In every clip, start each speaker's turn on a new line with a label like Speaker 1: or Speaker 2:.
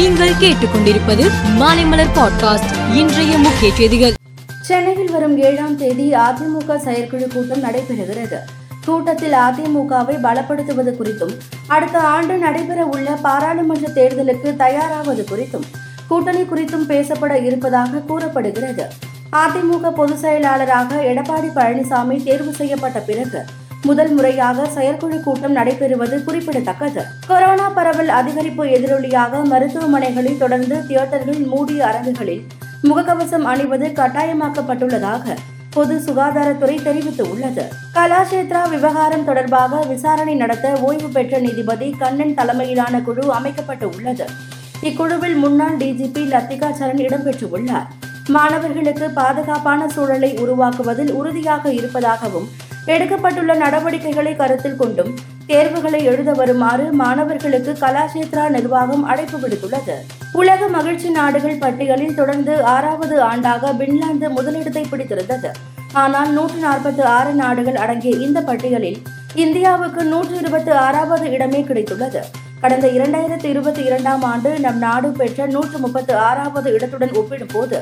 Speaker 1: நீங்கள் கேட்டுக்கொண்டிருப்பது மாலைமலர் பாட்காஸ்ட். இன்றைய முக்கிய செய்திகள்.
Speaker 2: சென்னையில் வரும் ஏழாம் தேதி அதிமுக செயற்குழு கூட்டம் நடைபெறுகிறது. கூட்டத்தில் அதிமுகவை பலப்படுத்துவது குறித்தும் அடுத்த ஆண்டு நடைபெற உள்ள பாராளுமன்ற தேர்தலுக்கு தயாராவது குறித்தும் கூட்டணி குறித்தும் பேசப்பட இருப்பதாக கூறப்படுகிறது. அதிமுக பொதுச் செயலாளராக எடப்பாடி பழனிசாமி தேர்வு செய்யப்பட்ட பிறகு முதல் முறையாக செயற்குழு கூட்டம் நடைபெறுவது குறிப்பிடத்தக்கது. கொரோனா பரவல் அதிகரிப்பு எதிரொலியாக மருத்துவமனைகளில் தொடர்ந்து தியேட்டர்கள் மூடிய அரங்குகளில் முகக்கவசம் அணிவது கட்டாயமாக்கப்பட்டுள்ளதாக பொது சுகாதாரத்துறை தெரிவித்துள்ளது. கலாஷேத்ரா விவகாரம் தொடர்பாக விசாரணை நடத்த ஓய்வு பெற்ற நீதிபதி கண்ணன் தலைமையிலான குழு அமைக்கப்பட்டு உள்ளது இக்குழுவில் முன்னாள் டிஜிபி லத்திகா சரண் இடம்பெற்றுள்ளார். மாணவர்களுக்கு பாதுகாப்பான சூழலை உருவாக்குவதில் உறுதியாக இருப்பதாகவும் எடுக்கப்பட்டுள்ள நடவடிக்கைகளை கருத்தில் கொண்டும் தேர்வுகளை எழுத வருமாறு மாணவர்களுக்கு கலாஷேத்ரா நிர்வாகம் அழைப்பு விடுத்துள்ளது. உலக மகிழ்ச்சி நாடுகள் பட்டியலில் தொடர்ந்து ஆறாவது ஆண்டாக பின்லாந்து முதலிடத்தை பிடித்திருந்தது. ஆனால் நூற்று நாற்பத்தி ஆறு நாடுகள் அடங்கிய இந்த பட்டியலில் இந்தியாவுக்கு நூற்று இருபத்தி ஆறாவது இடமே கிடைத்துள்ளது. கடந்த இரண்டாயிரத்தி இருபத்தி இரண்டாம் ஆண்டு நம் நாடு பெற்ற நூற்று முப்பத்து ஆறாவது இடத்துடன் ஒப்பிடும்போது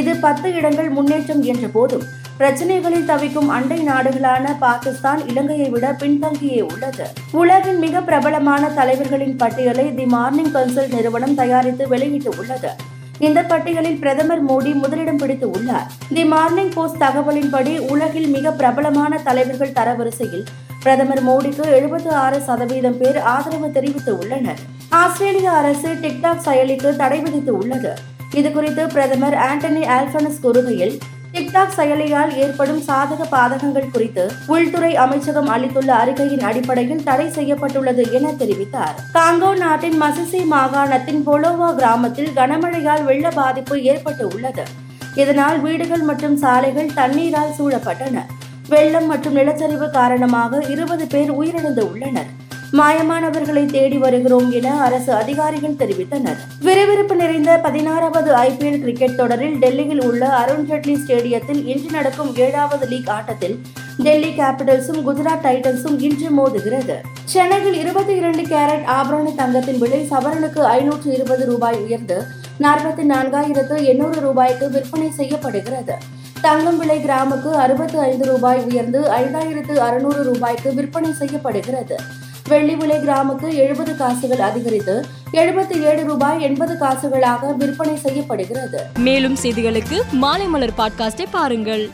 Speaker 2: இது பத்து இடங்கள் முன்னேற்றம் என்ற போதும் பிரச்சனைகளில் தவிக்கும் அண்டை நாடுகளான பாகிஸ்தான் இலங்கையை விட பின்தங்கியே உள்ளது. உலகின் மிக பிரபலமான தலைவர்களின் பட்டியலை தி மார்னிங் கன்சல்ட் நிறுவனம் தயாரித்து வெளியிட்டு உள்ளது. இந்த பட்டியலில் பிரதமர் மோடி முதலிடம் பிடித்து உள்ளார். தி மார்னிங் போஸ்ட் தகவலின்படி உலகில் மிக பிரபலமான தலைவர்கள் தரவரிசையில் பிரதமர் மோடிக்கு எழுபத்தி ஆறு சதவீதம் பேர் ஆதரவு தெரிவித்து உள்ளனர். ஆஸ்திரேலிய அரசு டிக்டாக் செயலிக்கு தடை விதித்து உள்ளது. இதுகுறித்து பிரதமர் ஆண்டனி ஆல்பனஸ் கூறுகையில் டிக்டாக் செயலியால் ஏற்படும் சாதக பாதகங்கள் குறித்து உள்துறை அமைச்சகம் அளித்துள்ள அறிக்கையின் அடிப்படையில் தடை செய்யப்பட்டுள்ளது என தெரிவித்தார். காங்கோ நாட்டின் மசிசி மாகாணத்தின் பொலோவா கிராமத்தில் கனமழையால் வெள்ள பாதிப்பு ஏற்பட்டு உள்ளது. இதனால் வீடுகள் மற்றும் சாலைகள் தண்ணீரால் சூழப்பட்டன. வெள்ளம் மற்றும் நிலச்சரிவு காரணமாக இருபது பேர் உயிரிழந்து உள்ளனர். மாயமானவர்களை தேடி வருகிறோம் என அரசு அதிகாரிகள் தெரிவித்தனர். விறுவிறுப்பு நிறைந்த பதினாறாவது ஐபிஎல் கிரிக்கெட் தொடரில் டெல்லியில் உள்ள அருண் ஜேட்லி ஸ்டேடியத்தில் இன்று நடக்கும் ஏழாவது லீக் ஆட்டத்தில் டெல்லி கேபிட்டல்ஸும் குஜராத் டைட்டன்ஸும் இன்று மோதுகிறது. சென்னையில் இருபத்தி இரண்டு கேரட் ஆபரண தங்கத்தின் விலை சவரனுக்கு ஐநூற்று இருபது ரூபாய் உயர்ந்து நாற்பத்தி நான்காயிரத்து எண்ணூறு ரூபாய்க்கு விற்பனை செய்யப்படுகிறது. தங்கம் விலை கிராமுக்கு அறுபத்து ஐந்து ரூபாய் உயர்ந்து ஐந்தாயிரத்து அறுநூறு ரூபாய்க்கு விற்பனை செய்யப்படுகிறது. வெள்ளி விலை கிராமுக்கு எழுபது காசுகள் அதிகரித்து எழுபத்தி ஏழு ரூபாய் எண்பது காசுகளாக விற்பனை செய்யப்படுகிறது.
Speaker 1: மேலும் செய்திகளுக்கு மாலை மலர் பாட்காஸ்டை பாருங்கள்.